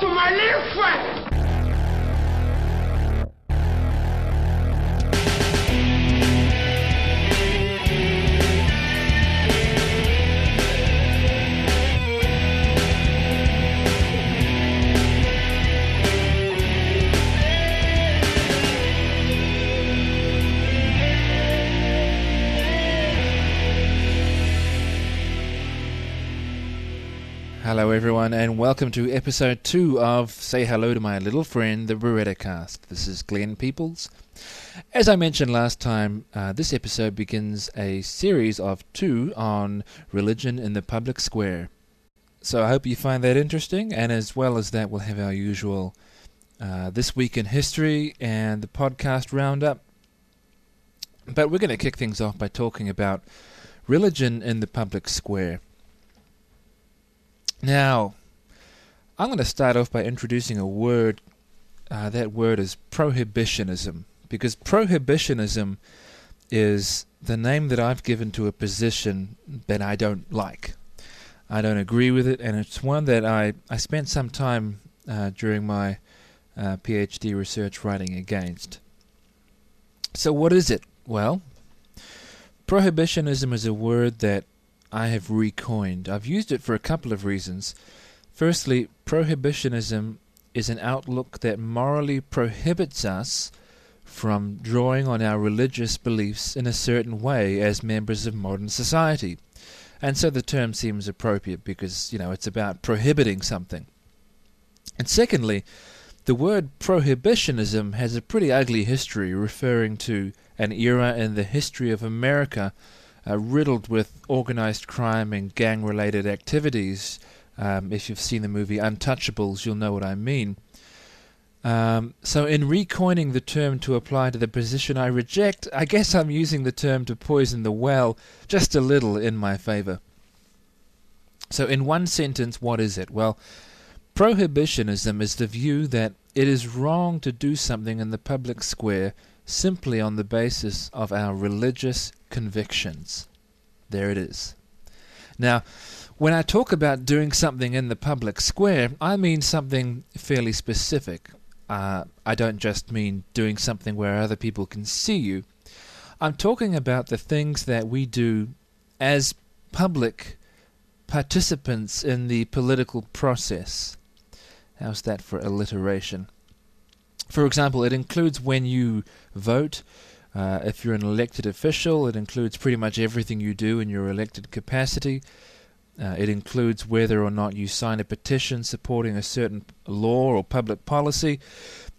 to my little friend. Hello, everyone, and welcome to episode two of Say Hello to My Little Friend, the Beretta Cast. This is Glenn Peoples. As I mentioned last time, uh, this episode begins a series of two on religion in the public square. So I hope you find that interesting, and as well as that, we'll have our usual uh, This Week in History and the podcast roundup. But we're going to kick things off by talking about religion in the public square. Now, I'm going to start off by introducing a word. Uh, that word is prohibitionism, because prohibitionism is the name that I've given to a position that I don't like. I don't agree with it, and it's one that I, I spent some time uh, during my uh, PhD research writing against. So, what is it? Well, prohibitionism is a word that I have recoined. I've used it for a couple of reasons. Firstly, prohibitionism is an outlook that morally prohibits us from drawing on our religious beliefs in a certain way as members of modern society. And so the term seems appropriate because, you know, it's about prohibiting something. And secondly, the word prohibitionism has a pretty ugly history referring to an era in the history of America uh, riddled with organized crime and gang related activities. Um, if you've seen the movie Untouchables, you'll know what I mean. Um, so, in recoining the term to apply to the position I reject, I guess I'm using the term to poison the well just a little in my favor. So, in one sentence, what is it? Well, prohibitionism is the view that it is wrong to do something in the public square simply on the basis of our religious convictions. There it is. Now, when I talk about doing something in the public square, I mean something fairly specific. Uh, I don't just mean doing something where other people can see you. I'm talking about the things that we do as public participants in the political process. How's that for alliteration? For example, it includes when you vote. Uh, if you're an elected official, it includes pretty much everything you do in your elected capacity. Uh, it includes whether or not you sign a petition supporting a certain law or public policy.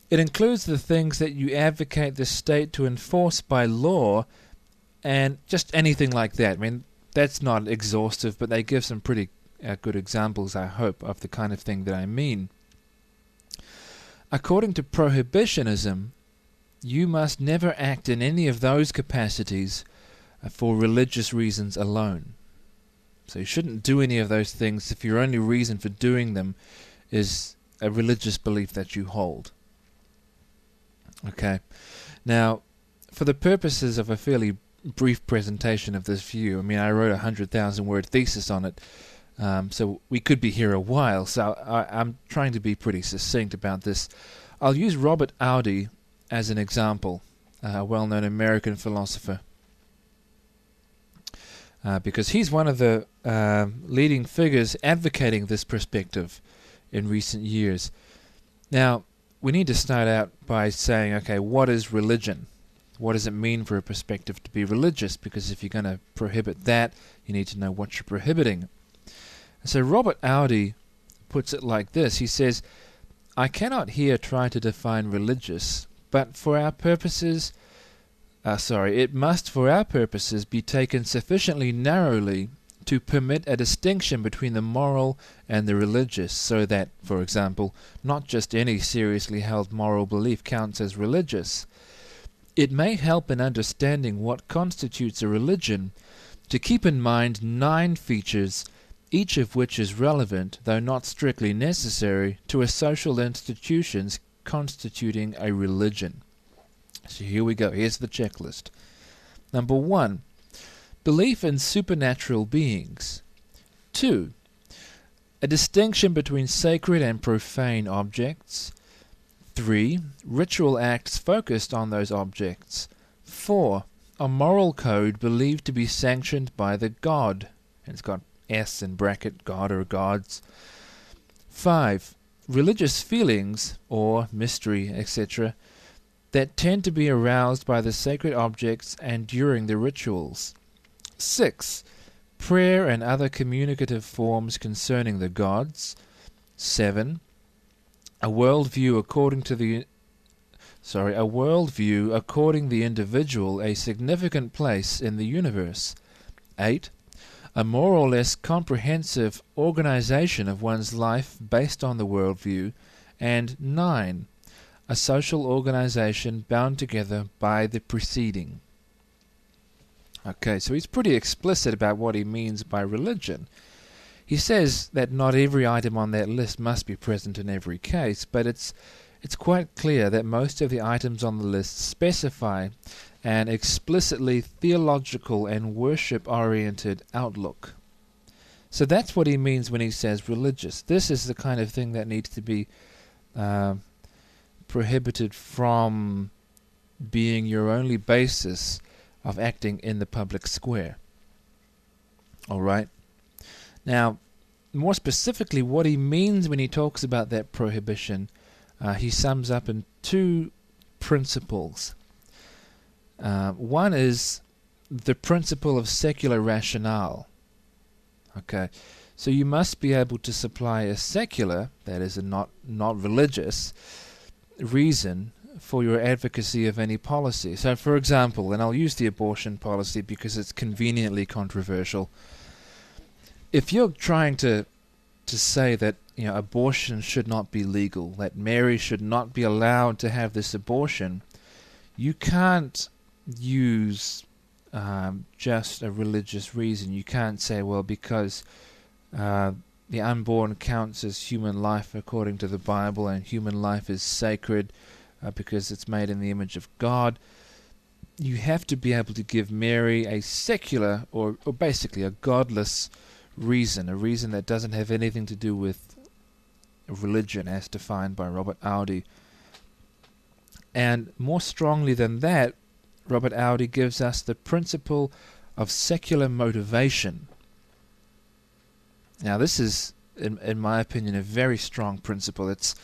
It includes the things that you advocate the state to enforce by law and just anything like that. I mean, that's not exhaustive, but they give some pretty uh, good examples, I hope, of the kind of thing that I mean. According to prohibitionism, you must never act in any of those capacities uh, for religious reasons alone. So you shouldn't do any of those things if your only reason for doing them is a religious belief that you hold. Okay. Now, for the purposes of a fairly brief presentation of this view, I mean, I wrote a hundred thousand word thesis on it, um, so we could be here a while. So I, I'm trying to be pretty succinct about this. I'll use Robert Audi as an example, a well known American philosopher, uh, because he's one of the uh, leading figures advocating this perspective in recent years. Now, we need to start out by saying, okay, what is religion? What does it mean for a perspective to be religious? Because if you're going to prohibit that, you need to know what you're prohibiting. So Robert Audi puts it like this He says, I cannot here try to define religious, but for our purposes, uh, sorry, it must for our purposes be taken sufficiently narrowly to permit a distinction between the moral and the religious, so that, for example, not just any seriously held moral belief counts as religious. It may help in understanding what constitutes a religion to keep in mind nine features each of which is relevant, though not strictly necessary, to a social institutions constituting a religion. So here we go. Here's the checklist. Number one, belief in supernatural beings. Two, A distinction between sacred and profane objects. 3. Ritual acts focused on those objects. 4. A moral code believed to be sanctioned by the God. And it's got S in bracket, God or gods. 5. Religious feelings, or mystery, etc., that tend to be aroused by the sacred objects and during the rituals. 6. Prayer and other communicative forms concerning the gods. 7. A worldview according to the sorry, a worldview according the individual a significant place in the universe. 8. A more or less comprehensive organization of one's life based on the worldview. And 9 a social organization bound together by the preceding. Okay, so he's pretty explicit about what he means by religion. He says that not every item on that list must be present in every case, but it's it's quite clear that most of the items on the list specify an explicitly theological and worship oriented outlook. So that's what he means when he says religious. This is the kind of thing that needs to be uh, prohibited from being your only basis of acting in the public square. All right? Now, more specifically, what he means when he talks about that prohibition, uh, he sums up in two principles. Uh, one is the principle of secular rationale. Okay, so you must be able to supply a secular, that is, a not not religious, reason for your advocacy of any policy. So, for example, and I'll use the abortion policy because it's conveniently controversial. If you're trying to to say that you know abortion should not be legal, that Mary should not be allowed to have this abortion, you can't use um, just a religious reason. You can't say, well, because uh, the unborn counts as human life according to the Bible, and human life is sacred uh, because it's made in the image of God. You have to be able to give Mary a secular, or, or basically a godless reason, a reason that doesn't have anything to do with religion as defined by Robert Audi. And more strongly than that, Robert Audi gives us the principle of secular motivation. Now, this is, in, in my opinion, a very strong principle. It's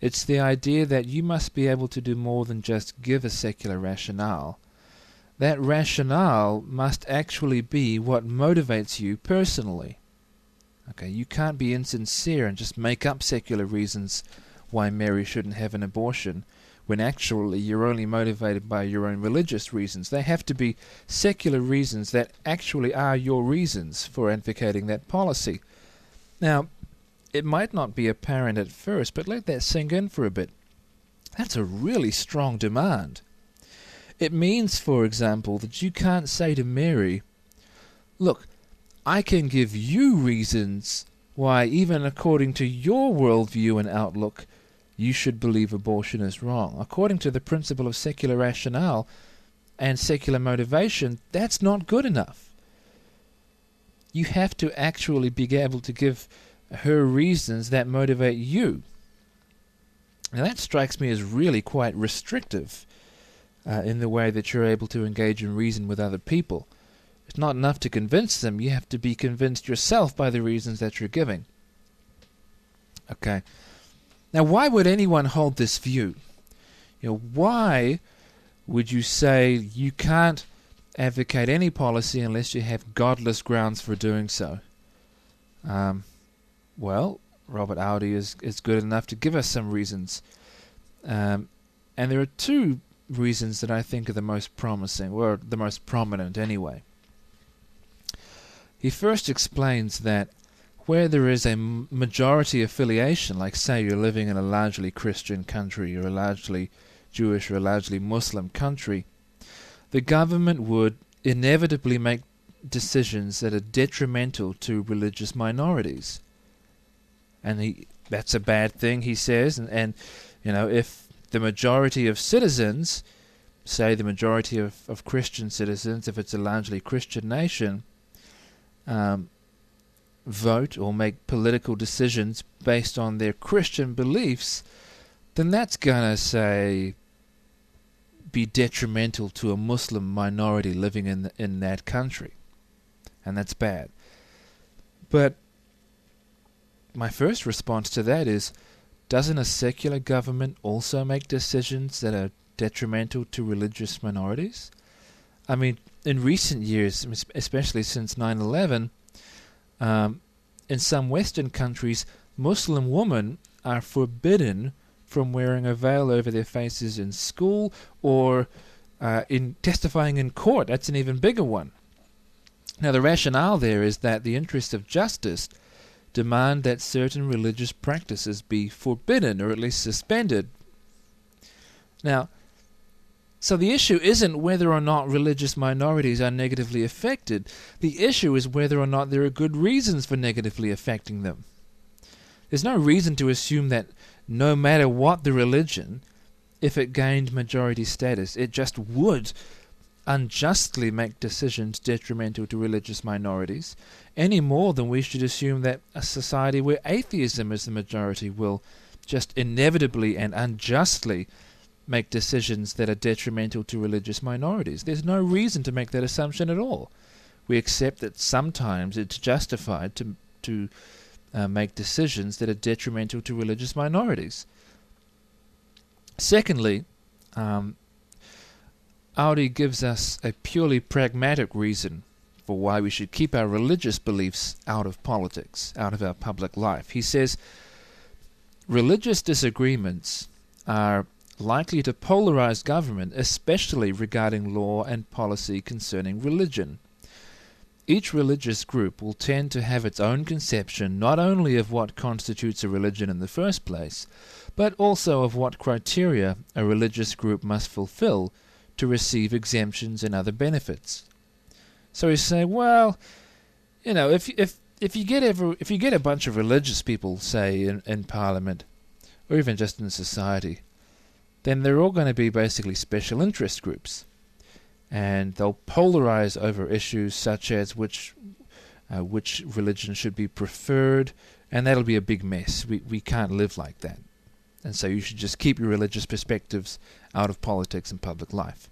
it's the idea that you must be able to do more than just give a secular rationale. That rationale must actually be what motivates you personally. Okay, you can't be insincere and just make up secular reasons why Mary shouldn't have an abortion when actually you're only motivated by your own religious reasons. They have to be secular reasons that actually are your reasons for advocating that policy. Now, it might not be apparent at first, but let that sink in for a bit. That's a really strong demand. It means, for example, that you can't say to Mary, Look, I can give you reasons why, even according to your worldview and outlook, you should believe abortion is wrong. According to the principle of secular rationale and secular motivation, that's not good enough you have to actually be able to give her reasons that motivate you. Now, that strikes me as really quite restrictive uh, in the way that you're able to engage in reason with other people. It's not enough to convince them, you have to be convinced yourself by the reasons that you're giving. Okay. Now, why would anyone hold this view? You know, why would you say you can't advocate any policy unless you have godless grounds for doing so. Um, well, Robert Audi is, is good enough to give us some reasons. Um, and there are two reasons that I think are the most promising, or the most prominent anyway. He first explains that where there is a majority affiliation, like say you're living in a largely Christian country, or a largely Jewish or a largely Muslim country, the government would inevitably make decisions that are detrimental to religious minorities. And he, that's a bad thing, he says. And, and, you know, if the majority of citizens, say the majority of, of Christian citizens, if it's a largely Christian nation, um, vote or make political decisions based on their Christian beliefs, then that's going to say be detrimental to a Muslim minority living in in that country, and that's bad. But my first response to that is, doesn't a secular government also make decisions that are detrimental to religious minorities? I mean, in recent years, especially since 9/11, um, in some Western countries, Muslim women are forbidden from wearing a veil over their faces in school or uh, in testifying in court. That's an even bigger one. Now, the rationale there is that the interests of justice demand that certain religious practices be forbidden or at least suspended. Now, so the issue isn't whether or not religious minorities are negatively affected. The issue is whether or not there are good reasons for negatively affecting them. There's no reason to assume that no matter what the religion, if it gained majority status, it just would unjustly make decisions detrimental to religious minorities, any more than we should assume that a society where atheism is the majority will just inevitably and unjustly make decisions that are detrimental to religious minorities. There's no reason to make that assumption at all. We accept that sometimes it's justified to to uh, make decisions that are detrimental to religious minorities. Secondly, um, Audi gives us a purely pragmatic reason for why we should keep our religious beliefs out of politics, out of our public life. He says religious disagreements are likely to polarize government, especially regarding law and policy concerning religion. Each religious group will tend to have its own conception not only of what constitutes a religion in the first place, but also of what criteria a religious group must fulfill to receive exemptions and other benefits. So he's saying, well, you know, if if if you get ever if you get a bunch of religious people, say in, in Parliament, or even just in society, then they're all going to be basically special interest groups. And they'll polarize over issues such as which uh, which religion should be preferred, and that'll be a big mess. We we can't live like that. And so you should just keep your religious perspectives out of politics and public life.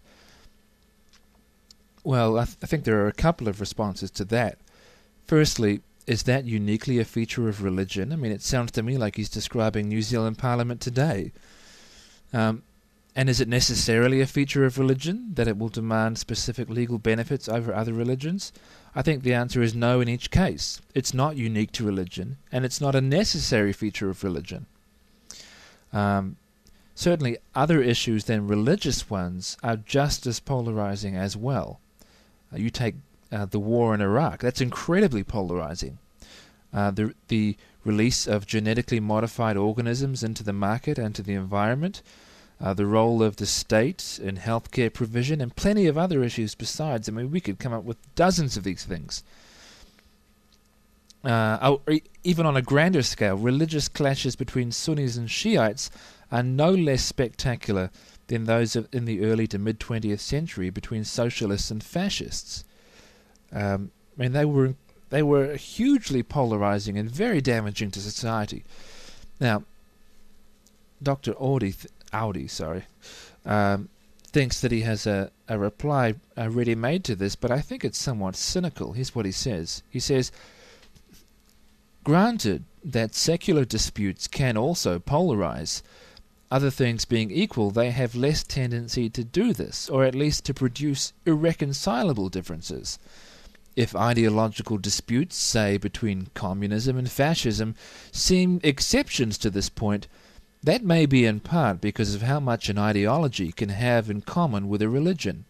Well, I, th- I think there are a couple of responses to that. Firstly, is that uniquely a feature of religion? I mean, it sounds to me like he's describing New Zealand Parliament today. Um, and is it necessarily a feature of religion that it will demand specific legal benefits over other religions? I think the answer is no in each case. It's not unique to religion, and it's not a necessary feature of religion. Um, certainly, other issues than religious ones are just as polarizing as well. Uh, you take uh, the war in Iraq, that's incredibly polarizing. Uh, the, the release of genetically modified organisms into the market and to the environment, uh, the role of the state in healthcare provision, and plenty of other issues besides. I mean, we could come up with dozens of these things. Uh, even on a grander scale, religious clashes between Sunnis and Shiites are no less spectacular than those in the early to mid 20th century between socialists and fascists. Um, I mean, they were they were hugely polarizing and very damaging to society. Now, Dr. Audi, Audi sorry, um, thinks that he has a, a reply uh, ready made to this, but I think it's somewhat cynical. Here's what he says He says, Granted that secular disputes can also polarize, other things being equal, they have less tendency to do this, or at least to produce irreconcilable differences. If ideological disputes, say between communism and fascism, seem exceptions to this point, that may be in part because of how much an ideology can have in common with a religion.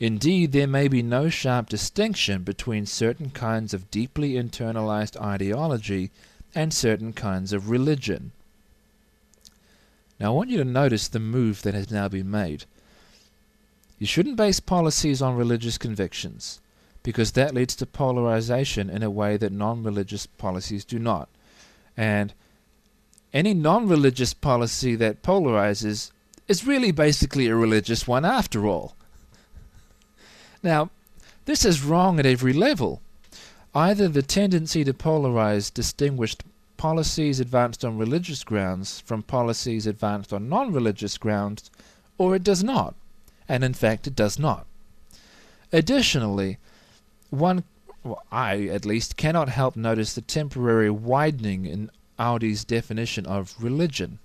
Indeed, there may be no sharp distinction between certain kinds of deeply internalized ideology and certain kinds of religion. Now, I want you to notice the move that has now been made. You shouldn't base policies on religious convictions because that leads to polarization in a way that non religious policies do not. And any non religious policy that polarizes is really basically a religious one after all. Now, this is wrong at every level. either the tendency to polarize distinguished policies advanced on religious grounds from policies advanced on non religious grounds, or it does not. And in fact, it does not. Additionally, one, well, I at least, cannot help notice the temporary widening in Audi's definition of religion.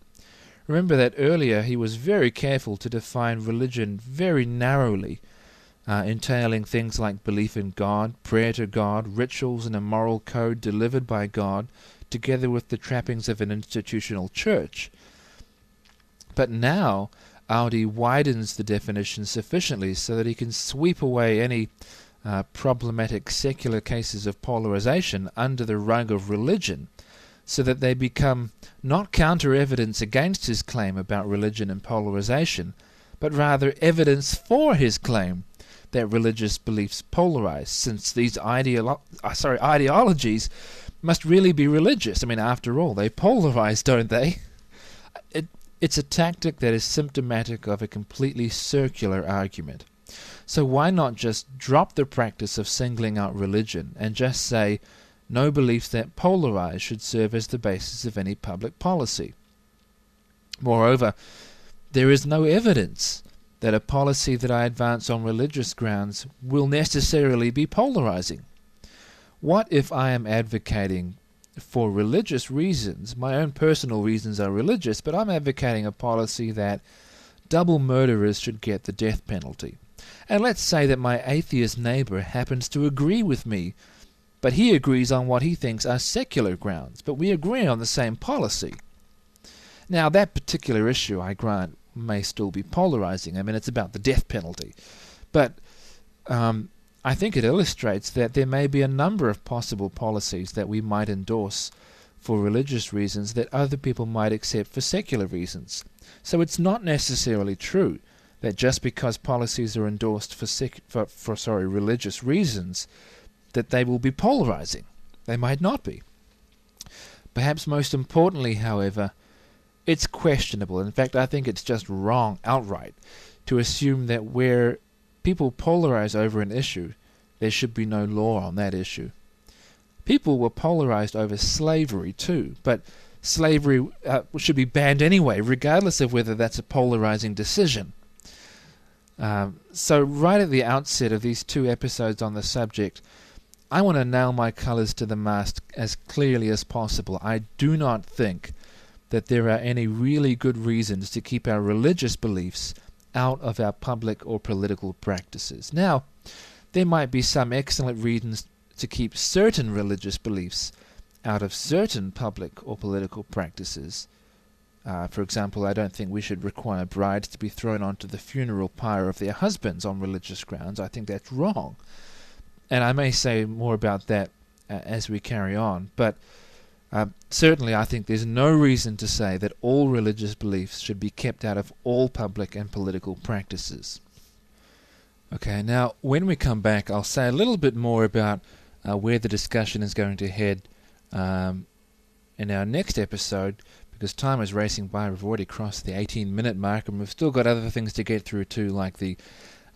Remember that earlier he was very careful to define religion very narrowly, uh, entailing things like belief in God, prayer to God, rituals and a moral code delivered by God, together with the trappings of an institutional church. But now, Audi widens the definition sufficiently so that he can sweep away any uh, problematic secular cases of polarization under the rug of religion, so that they become not counter evidence against his claim about religion and polarization, but rather evidence for his claim that religious beliefs polarize, since these ideolo- uh, sorry, ideologies must really be religious. I mean, after all, they polarize, don't they? It, it's a tactic that is symptomatic of a completely circular argument. So why not just drop the practice of singling out religion and just say no beliefs that polarize should serve as the basis of any public policy? Moreover, there is no evidence that a policy that I advance on religious grounds will necessarily be polarizing. What if I am advocating for religious reasons? My own personal reasons are religious, but I'm advocating a policy that double murderers should get the death penalty. And let's say that my atheist neighbor happens to agree with me, but he agrees on what he thinks are secular grounds, but we agree on the same policy. Now, that particular issue, I grant, may still be polarizing. I mean, it's about the death penalty. But um, I think it illustrates that there may be a number of possible policies that we might endorse for religious reasons that other people might accept for secular reasons. So it's not necessarily true that just because policies are endorsed for, for, for sorry religious reasons, that they will be polarizing. They might not be. Perhaps most importantly, however, it's questionable. In fact, I think it's just wrong outright to assume that where people polarize over an issue, there should be no law on that issue. People were polarized over slavery too, but slavery uh, should be banned anyway, regardless of whether that's a polarizing decision. Um, so, right at the outset of these two episodes on the subject, I want to nail my colors to the mast as clearly as possible. I do not think that there are any really good reasons to keep our religious beliefs out of our public or political practices. Now, there might be some excellent reasons to keep certain religious beliefs out of certain public or political practices. Uh, for example, I don't think we should require brides to be thrown onto the funeral pyre of their husbands on religious grounds. I think that's wrong. And I may say more about that uh, as we carry on. But uh, certainly, I think there's no reason to say that all religious beliefs should be kept out of all public and political practices. Okay, now when we come back, I'll say a little bit more about uh, where the discussion is going to head um, in our next episode because time is racing by. We've already crossed the 18 minute mark and we've still got other things to get through too, like the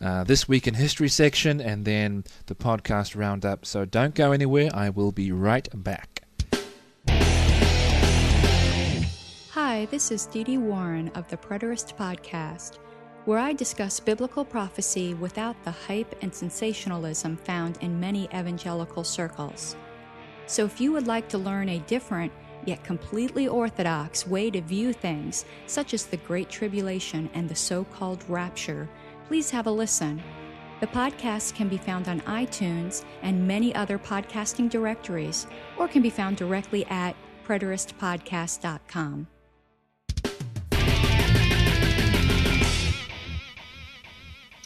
uh, This Week in History section and then the podcast roundup. So don't go anywhere, I will be right back. Hi, this is Dee Dee Warren of the Preterist Podcast, where I discuss biblical prophecy without the hype and sensationalism found in many evangelical circles. So if you would like to learn a different, yet completely orthodox way to view things, such as the Great Tribulation and the so called Rapture, please have a listen. The podcast can be found on iTunes and many other podcasting directories, or can be found directly at preteristpodcast.com.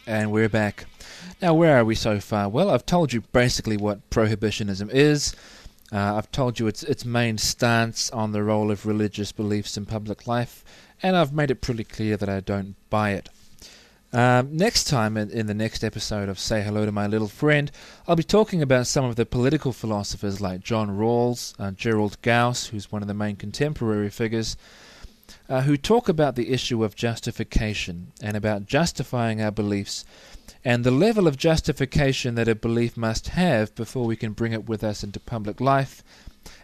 And we're back. Now, where are we so far? Well, I've told you basically what prohibitionism is. Uh, I've told you its its main stance on the role of religious beliefs in public life, and I've made it pretty clear that I don't buy it. Um, next time, in, in, the next episode of Say Hello to My Little Friend, I'll be talking about some of the political philosophers like John Rawls, uh, Gerald Gaus, who's one of the main contemporary figures, uh, who talk about the issue of justification and about justifying our beliefs and the level of justification that a belief must have before we can bring it with us into public life,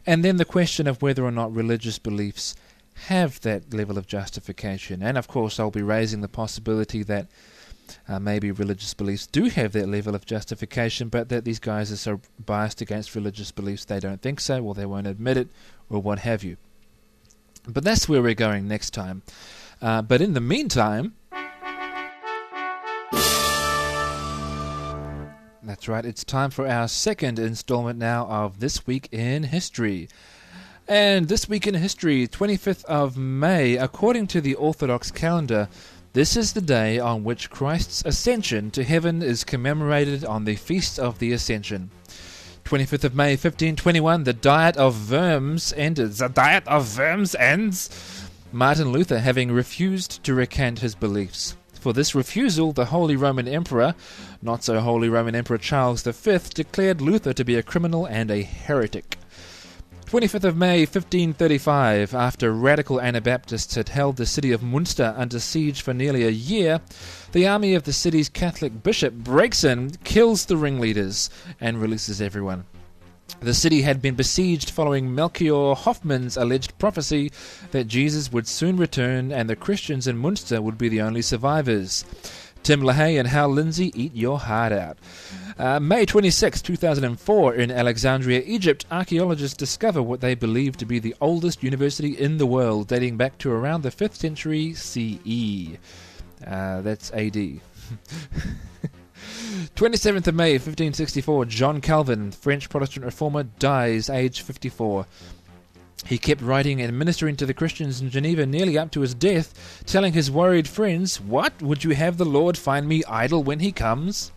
and then the question of whether or not religious beliefs have that level of justification. And of course, I'll be raising the possibility that uh, maybe religious beliefs do have that level of justification, but that these guys are so biased against religious beliefs they don't think so, or they won't admit it, or what have you. But that's where we're going next time. Uh, but in the meantime, That's right, it's time for our second installment now of This Week in History. And this week in history, 25th of May, according to the Orthodox calendar, this is the day on which Christ's ascension to heaven is commemorated on the Feast of the Ascension. 25th of May, 1521, the Diet of Worms ended. The Diet of Worms ends! Martin Luther having refused to recant his beliefs. For this refusal, the Holy Roman Emperor, not so Holy Roman Emperor Charles V, declared Luther to be a criminal and a heretic. 25th of May 1535, after radical Anabaptists had held the city of Munster under siege for nearly a year, the army of the city's Catholic bishop breaks in, kills the ringleaders, and releases everyone. The city had been besieged following Melchior Hoffman's alleged prophecy that Jesus would soon return and the Christians in Munster would be the only survivors. Tim LaHaye and Hal Lindsey eat your heart out. Uh, May 26, 2004, in Alexandria, Egypt, archaeologists discover what they believe to be the oldest university in the world, dating back to around the 5th century CE. Uh, that's AD. 27th of May 1564, John Calvin, French Protestant reformer, dies aged 54. He kept writing and ministering to the Christians in Geneva nearly up to his death, telling his worried friends, What, would you have the Lord find me idle when he comes?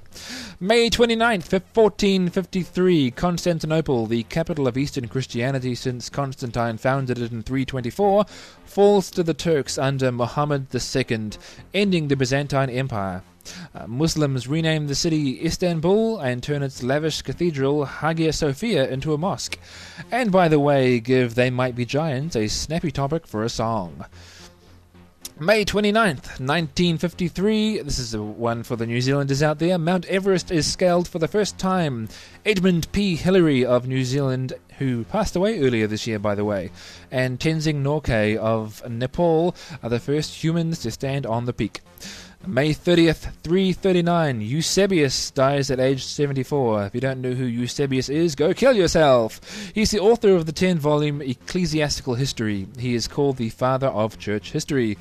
May 29th, 1453, Constantinople, the capital of Eastern Christianity since Constantine founded it in 324, falls to the Turks under Muhammad II, ending the Byzantine Empire. Uh, Muslims rename the city Istanbul and turn its lavish cathedral Hagia Sophia into a mosque. And by the way, give They Might Be Giants a snappy topic for a song. May 29th, 1953. This is the one for the New Zealanders out there. Mount Everest is scaled for the first time. Edmund P. Hillary of New Zealand, who passed away earlier this year, by the way, and Tenzing Norgay of Nepal are the first humans to stand on the peak. May 30th, 339, Eusebius dies at age 74. If you don't know who Eusebius is, go kill yourself. He's the author of the 10 volume Ecclesiastical History. He is called the father of church history.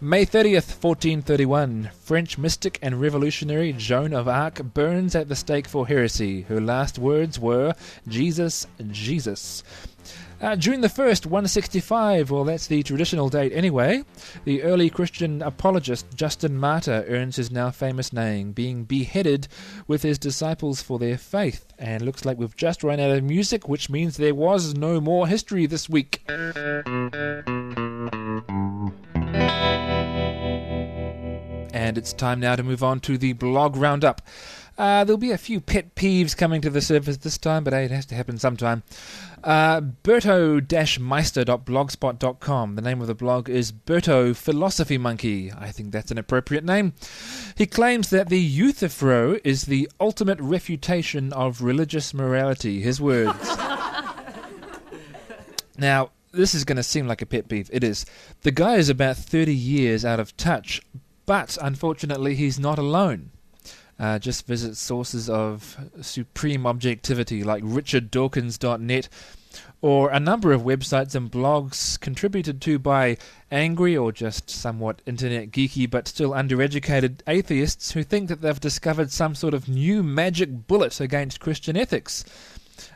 May 30th, 1431, French mystic and revolutionary Joan of Arc burns at the stake for heresy. Her last words were, Jesus, Jesus. Uh, June the 1st, 165, well, that's the traditional date anyway. The early Christian apologist Justin Martyr earns his now famous name, being beheaded with his disciples for their faith. And looks like we've just run out of music, which means there was no more history this week. And it's time now to move on to the blog roundup. Uh, there'll be a few pet peeves coming to the surface this time, but hey, it has to happen sometime. Uh, Berto-meister.blogspot.com. The name of the blog is Berto Philosophy Monkey. I think that's an appropriate name. He claims that the Euthyphro is the ultimate refutation of religious morality. His words. now, this is going to seem like a pet peeve. It is. The guy is about 30 years out of touch, but unfortunately, he's not alone. Uh, just visit sources of supreme objectivity like richarddawkins.net or a number of websites and blogs contributed to by angry or just somewhat internet geeky but still undereducated atheists who think that they've discovered some sort of new magic bullet against Christian ethics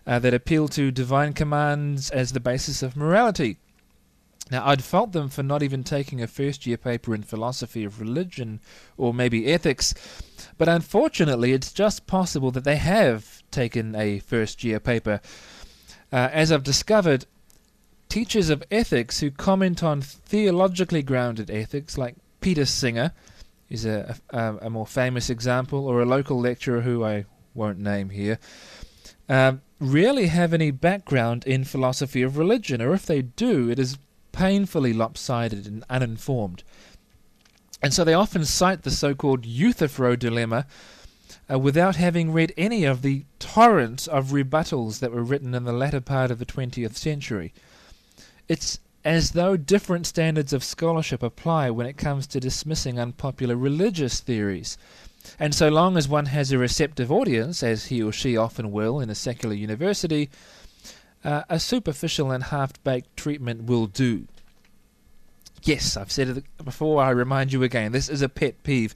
uh, that appeal to divine commands as the basis of morality. Now, I'd fault them for not even taking a first year paper in philosophy of religion or maybe ethics, but unfortunately, it's just possible that they have taken a first year paper. Uh, as I've discovered, teachers of ethics who comment on theologically grounded ethics, like Peter Singer, is a, a, a more famous example, or a local lecturer who I won't name here, um, rarely have any background in philosophy of religion, or if they do, it is painfully lopsided and uninformed. And so they often cite the so called Euthyphro dilemma uh, without having read any of the torrent of rebuttals that were written in the latter part of the 20th century. It's as though different standards of scholarship apply when it comes to dismissing unpopular religious theories. And so long as one has a receptive audience, as he or she often will in a secular university, uh, a superficial and half baked treatment will do. Yes, I've said it before, I remind you again, this is a pet peeve.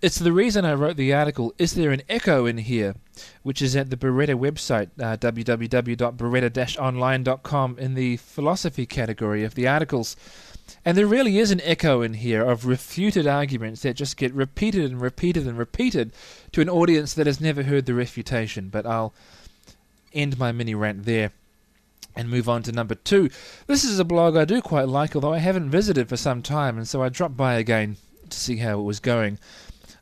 It's the reason I wrote the article, Is There an Echo in Here? which is at the Beretta website, uh, www.beretta-online.com, in the philosophy category of the articles. And there really is an echo in here of refuted arguments that just get repeated and repeated and repeated to an audience that has never heard the refutation. But I'll end my mini rant there and move on to number two. This is a blog I do quite like, although I haven't visited for some time, and so I dropped by again to see how it was going.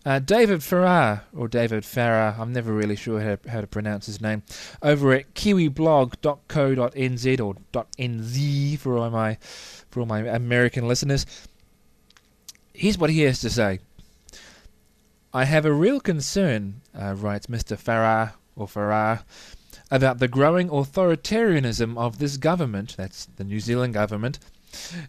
Uh, David Farrar, or David Farrar, I'm never really sure how, how to pronounce his name, over at kiwiblog.co.nz or .nz for all my for all my American listeners. Here's what he has to say. I have a real concern, uh, writes Mr. Farrar or Farrar, about the growing authoritarianism of this government, that's the New Zealand government,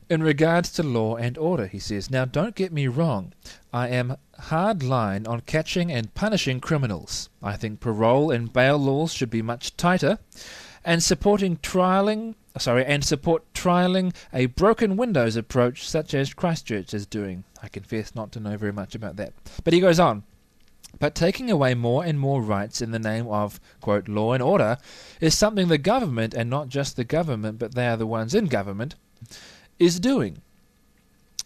in regards to law and order, he says. Now, don't get me wrong. I am hard line on catching and punishing criminals. I think parole and bail laws should be much tighter, and supporting trialing, sorry, and support trialing a broken windows approach such as Christchurch is doing. I confess not to know very much about that. But he goes on. But taking away more and more rights in the name of, quote, law and order is something the government, and not just the government, but they are the ones in government, is doing.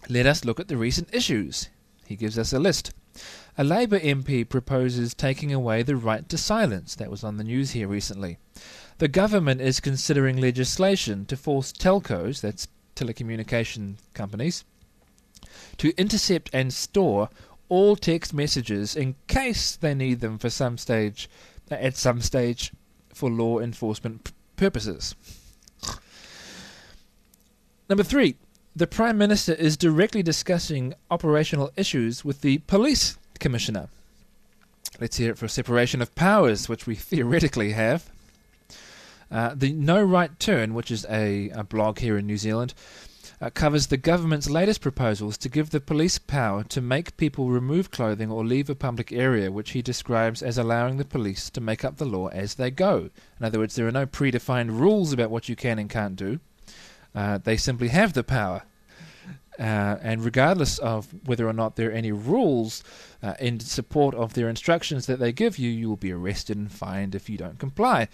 Let us look at the recent issues. He gives us a list. A Labour MP proposes taking away the right to silence. That was on the news here recently. The government is considering legislation to force telcos, that's telecommunication companies, to intercept and store all text messages in case they need them for some stage at some stage for law enforcement purposes. Number three, the Prime Minister is directly discussing operational issues with the Police Commissioner. Let's hear it for separation of powers, which we theoretically have. Uh, the No Right Turn, which is a, a blog here in New Zealand, uh, covers the government's latest proposals to give the police power to make people remove clothing or leave a public area, which he describes as allowing the police to make up the law as they go. In other words, there are no predefined rules about what you can and can't do. Uh, they simply have the power. Uh, and regardless of whether or not there are any rules uh, in support of their instructions that they give you, you will be arrested and fined if you don't comply.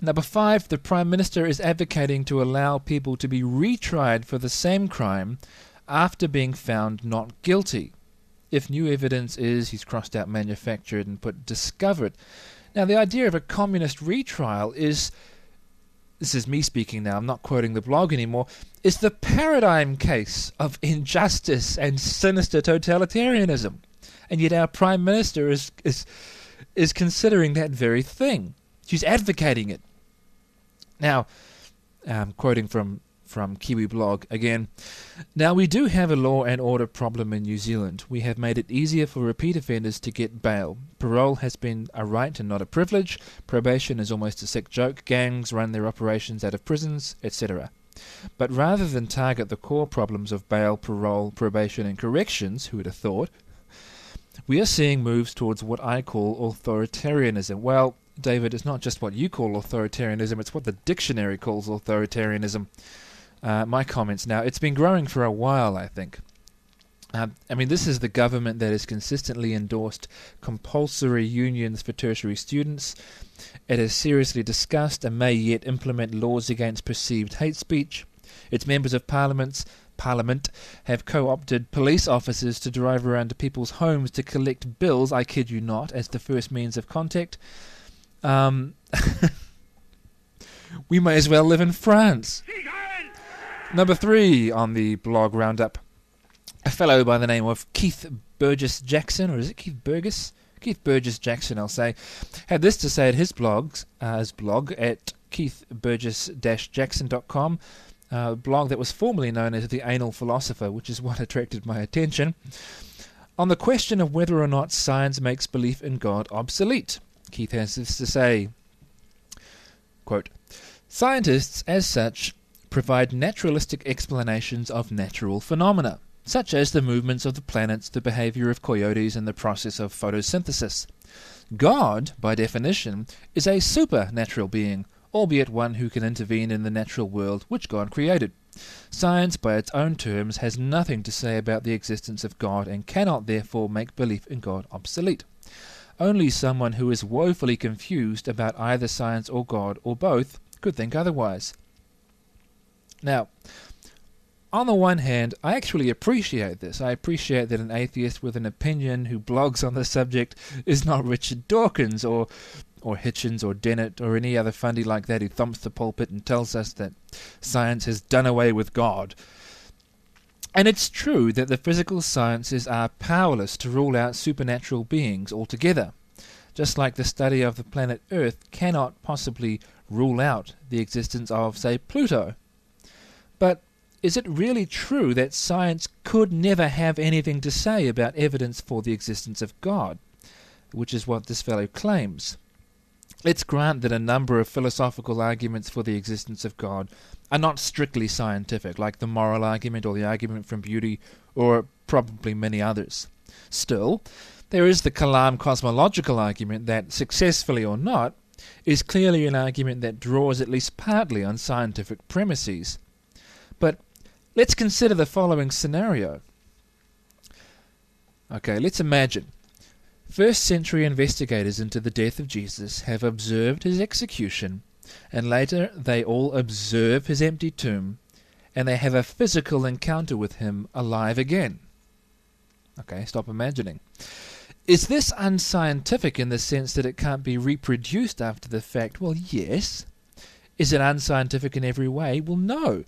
Number five, the Prime Minister is advocating to allow people to be retried for the same crime after being found not guilty. If new evidence is, he's crossed out manufactured and put discovered. Now, the idea of a communist retrial is this is me speaking now, I'm not quoting the blog anymore, is the paradigm case of injustice and sinister totalitarianism. And yet our Prime Minister is, is, is considering that very thing. She's advocating it. Now, um, quoting from from Kiwi Blog again. Now, we do have a law and order problem in New Zealand. We have made it easier for repeat offenders to get bail. Parole has been a right and not a privilege. Probation is almost a sick joke. Gangs run their operations out of prisons, etc. But rather than target the core problems of bail, parole, probation, and corrections, who would have thought, we are seeing moves towards what I call authoritarianism. Well, David, it's not just what you call authoritarianism, it's what the dictionary calls authoritarianism uh, my comments now. It's been growing for a while, I think. Uh, I mean, this is the government that has consistently endorsed compulsory unions for tertiary students. It has seriously discussed and may yet implement laws against perceived hate speech. Its members of parliaments, parliament have co-opted police officers to drive around to people's homes to collect bills, I kid you not, as the first means of contact. Um, we may as well live in France. Number three on the blog roundup, a fellow by the name of Keith Burgess Jackson, or is it Keith Burgess? Keith Burgess Jackson, I'll say, had this to say at his blogs, uh, his blog at keithburgess-jackson.com. a blog that was formerly known as the Anal Philosopher, which is what attracted my attention, on the question of whether or not science makes belief in God obsolete. Keith has this to say quote, Scientists, as such, provide naturalistic explanations of natural phenomena, such as the movements of the planets, the behavior of coyotes, and the process of photosynthesis. God, by definition, is a supernatural being, albeit one who can intervene in the natural world which God created. Science, by its own terms, has nothing to say about the existence of God and cannot therefore make belief in God obsolete. Only someone who is woefully confused about either science or God, or both, could think otherwise. Now, on the one hand, I actually appreciate this. I appreciate that an atheist with an opinion who blogs on the subject is not Richard Dawkins or or Hitchens or Dennett or any other fundy like that who thumps the pulpit and tells us that science has done away with God. And it's true that the physical sciences are powerless to rule out supernatural beings altogether, just like the study of the planet Earth cannot possibly rule out the existence of, say, Pluto. But is it really true that science could never have anything to say about evidence for the existence of God? Which is what this fellow claims. Let's grant that a number of philosophical arguments for the existence of God are not strictly scientific, like the moral argument or the argument from beauty, or probably many others. Still, there is the Kalam cosmological argument that, successfully or not, is clearly an argument that draws at least partly on scientific premises. But let's consider the following scenario. Okay, let's imagine First century investigators into the death of Jesus have observed his execution, and later they all observe his empty tomb, and they have a physical encounter with him alive again. Okay, stop imagining. Is this unscientific in the sense that it can't be reproduced after the fact? Well, yes. Is it unscientific in every way? Well, no.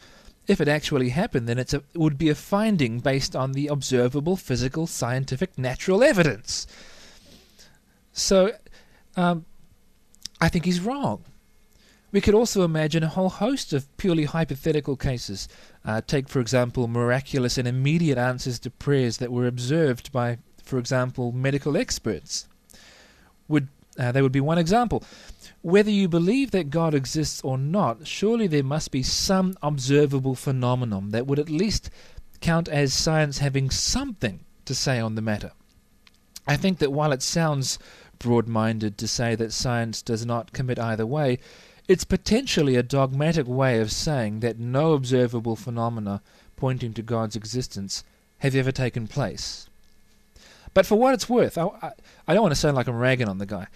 If it actually happened, then a, it would be a finding based on the observable, physical, scientific, natural evidence. So um, I think he's wrong. We could also imagine a whole host of purely hypothetical cases. Uh, take, for example, miraculous and immediate answers to prayers that were observed by, for example, medical experts. Would uh, they would be one example. Whether you believe that God exists or not, surely there must be some observable phenomenon that would at least count as science having something to say on the matter. I think that while it sounds broad minded to say that science does not commit either way, it's potentially a dogmatic way of saying that no observable phenomena pointing to God's existence have ever taken place. But for what it's worth, I, I, I don't want to sound like I'm ragging on the guy.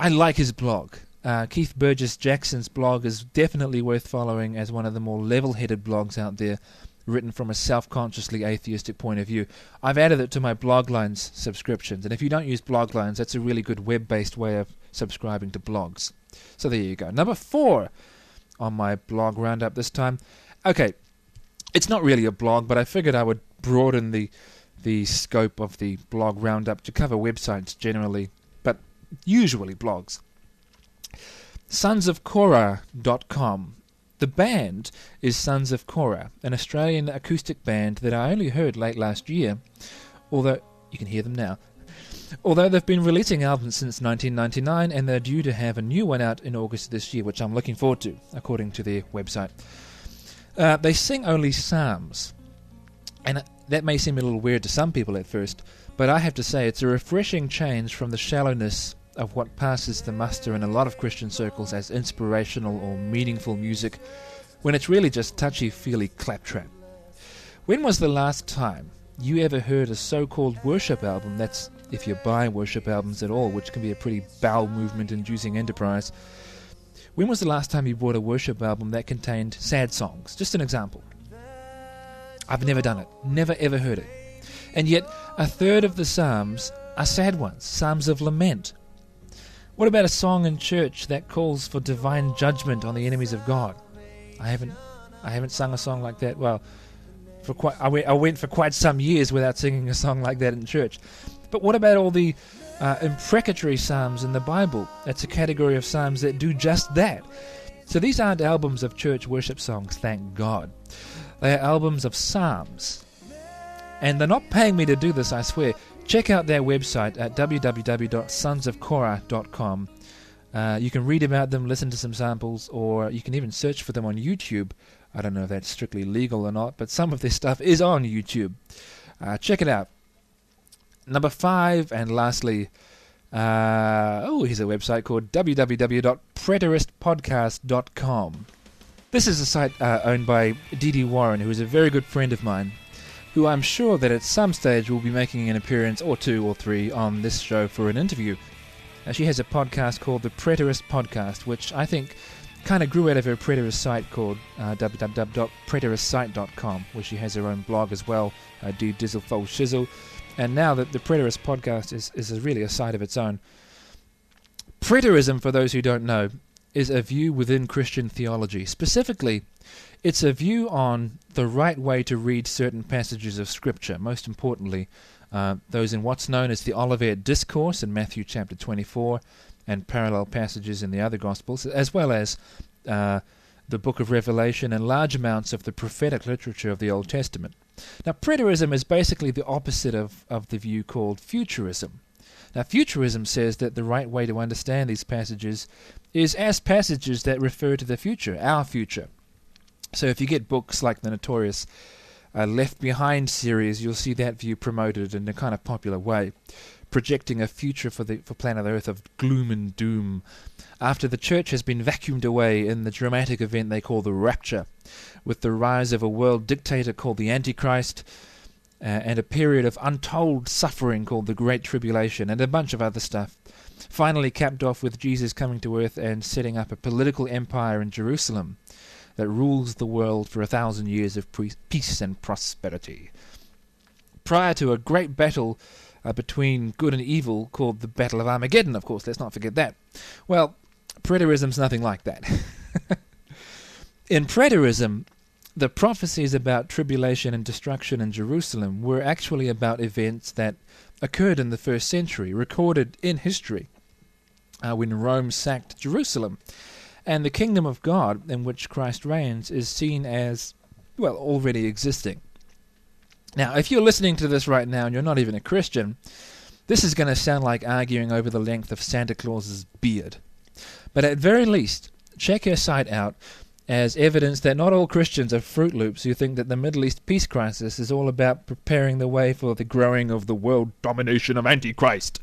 I like his blog. Uh, Keith Burgess Jackson's blog is definitely worth following as one of the more level headed blogs out there written from a self consciously atheistic point of view. I've added it to my Bloglines subscriptions, and if you don't use Bloglines, that's a really good web based way of subscribing to blogs. So there you go. Number four on my blog roundup this time. Okay, it's not really a blog, but I figured I would broaden the the scope of the blog roundup to cover websites generally, but usually blogs. Sons Sonsofkorah.com the band is Sons of Korah, an Australian acoustic band that I only heard late last year, although you can hear them now. Although they've been releasing albums since 1999 and they're due to have a new one out in August this year, which I'm looking forward to, according to their website. Uh, they sing only psalms, and that may seem a little weird to some people at first, but I have to say it's a refreshing change from the shallowness of what passes the muster in a lot of Christian circles as inspirational or meaningful music, when it's really just touchy feely claptrap. When was the last time you ever heard a so called worship album that's, if you buy worship albums at all, which can be a pretty bowel movement inducing enterprise? When was the last time you bought a worship album that contained sad songs? Just an example. I've never done it, never ever heard it. And yet, a third of the Psalms are sad ones, Psalms of lament, what about a song in church that calls for divine judgment on the enemies of God? I haven't, I haven't sung a song like that. Well, for quite, I went, I went for quite some years without singing a song like that in church. But what about all the uh, imprecatory psalms in the Bible? That's a category of psalms that do just that. So these aren't albums of church worship songs, thank God. They are albums of psalms. And they're not paying me to do this, I swear. Check out their website at www.sonsofkorah.com. Uh, you can read about them, listen to some samples, or you can even search for them on YouTube. I don't know if that's strictly legal or not, but some of this stuff is on YouTube. Uh, check it out. Number five, and lastly, uh, oh, here's a website called www.preteristpodcast.com. This is a site uh, owned by Dee Dee Warren, who is a very good friend of mine, who I'm sure that at some stage will be making an appearance or two or three on this show for an interview. Uh, she has a podcast called the Preterist Podcast, which I think kind of grew out of her Preterist site called uh, www.preteristsite.com, where she has her own blog as well, uh, Do Dizzle Fold Shizzle. And now that the Preterist podcast is, is really a site of its own. Preterism, for those who don't know, is a view within Christian theology. Specifically, it's a view on the right way to read certain passages of Scripture, most importantly, uh, those in what's known as the Olivet Discourse in Matthew chapter 24 and parallel passages in the other Gospels, as well as uh, the book of Revelation and large amounts of the prophetic literature of the Old Testament. Now, preterism is basically the opposite of, of the view called futurism. Now, futurism says that the right way to understand these passages is as passages that refer to the future, our future. So, if you get books like the notorious uh, Left Behind series, you'll see that view promoted in a kind of popular way, projecting a future for the for planet Earth of gloom and doom, after the church has been vacuumed away in the dramatic event they call the rapture, with the rise of a world dictator called the Antichrist, uh, and a period of untold suffering called the Great Tribulation, and a bunch of other stuff. Finally, capped off with Jesus coming to earth and setting up a political empire in Jerusalem that rules the world for a thousand years of pre- peace and prosperity. Prior to a great battle uh, between good and evil called the Battle of Armageddon, of course, let's not forget that. Well, preterism's nothing like that. in preterism, the prophecies about tribulation and destruction in Jerusalem were actually about events that occurred in the first century, recorded in history, uh, when Rome sacked Jerusalem. And the kingdom of God in which Christ reigns is seen as, well, already existing. Now, if you're listening to this right now and you're not even a Christian, this is going to sound like arguing over the length of Santa Claus's beard. But at very least, check her site out as evidence that not all Christians are Fruit Loops who think that the Middle East peace crisis is all about preparing the way for the growing of the world domination of Antichrist.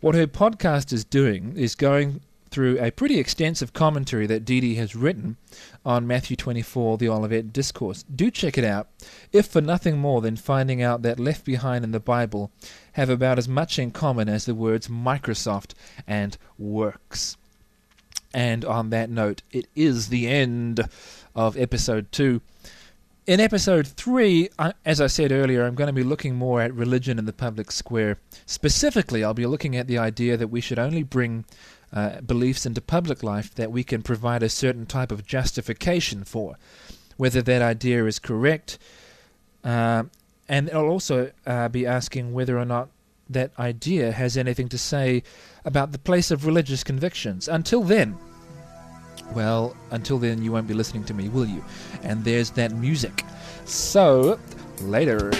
What her podcast is doing is going through a pretty extensive commentary that Dee has written on Matthew 24, the Olivet Discourse. Do check it out, if for nothing more than finding out that Left Behind in the Bible have about as much in common as the words Microsoft and Works. And on that note, it is the end of episode 2. In episode 3, I, as I said earlier, I'm going to be looking more at religion in the public square. Specifically, I'll be looking at the idea that we should only bring uh, beliefs into public life that we can provide a certain type of justification for. Whether that idea is correct, uh, and I'll also uh, be asking whether or not that idea has anything to say about the place of religious convictions. Until then, well, until then, you won't be listening to me, will you? And there's that music. So, later.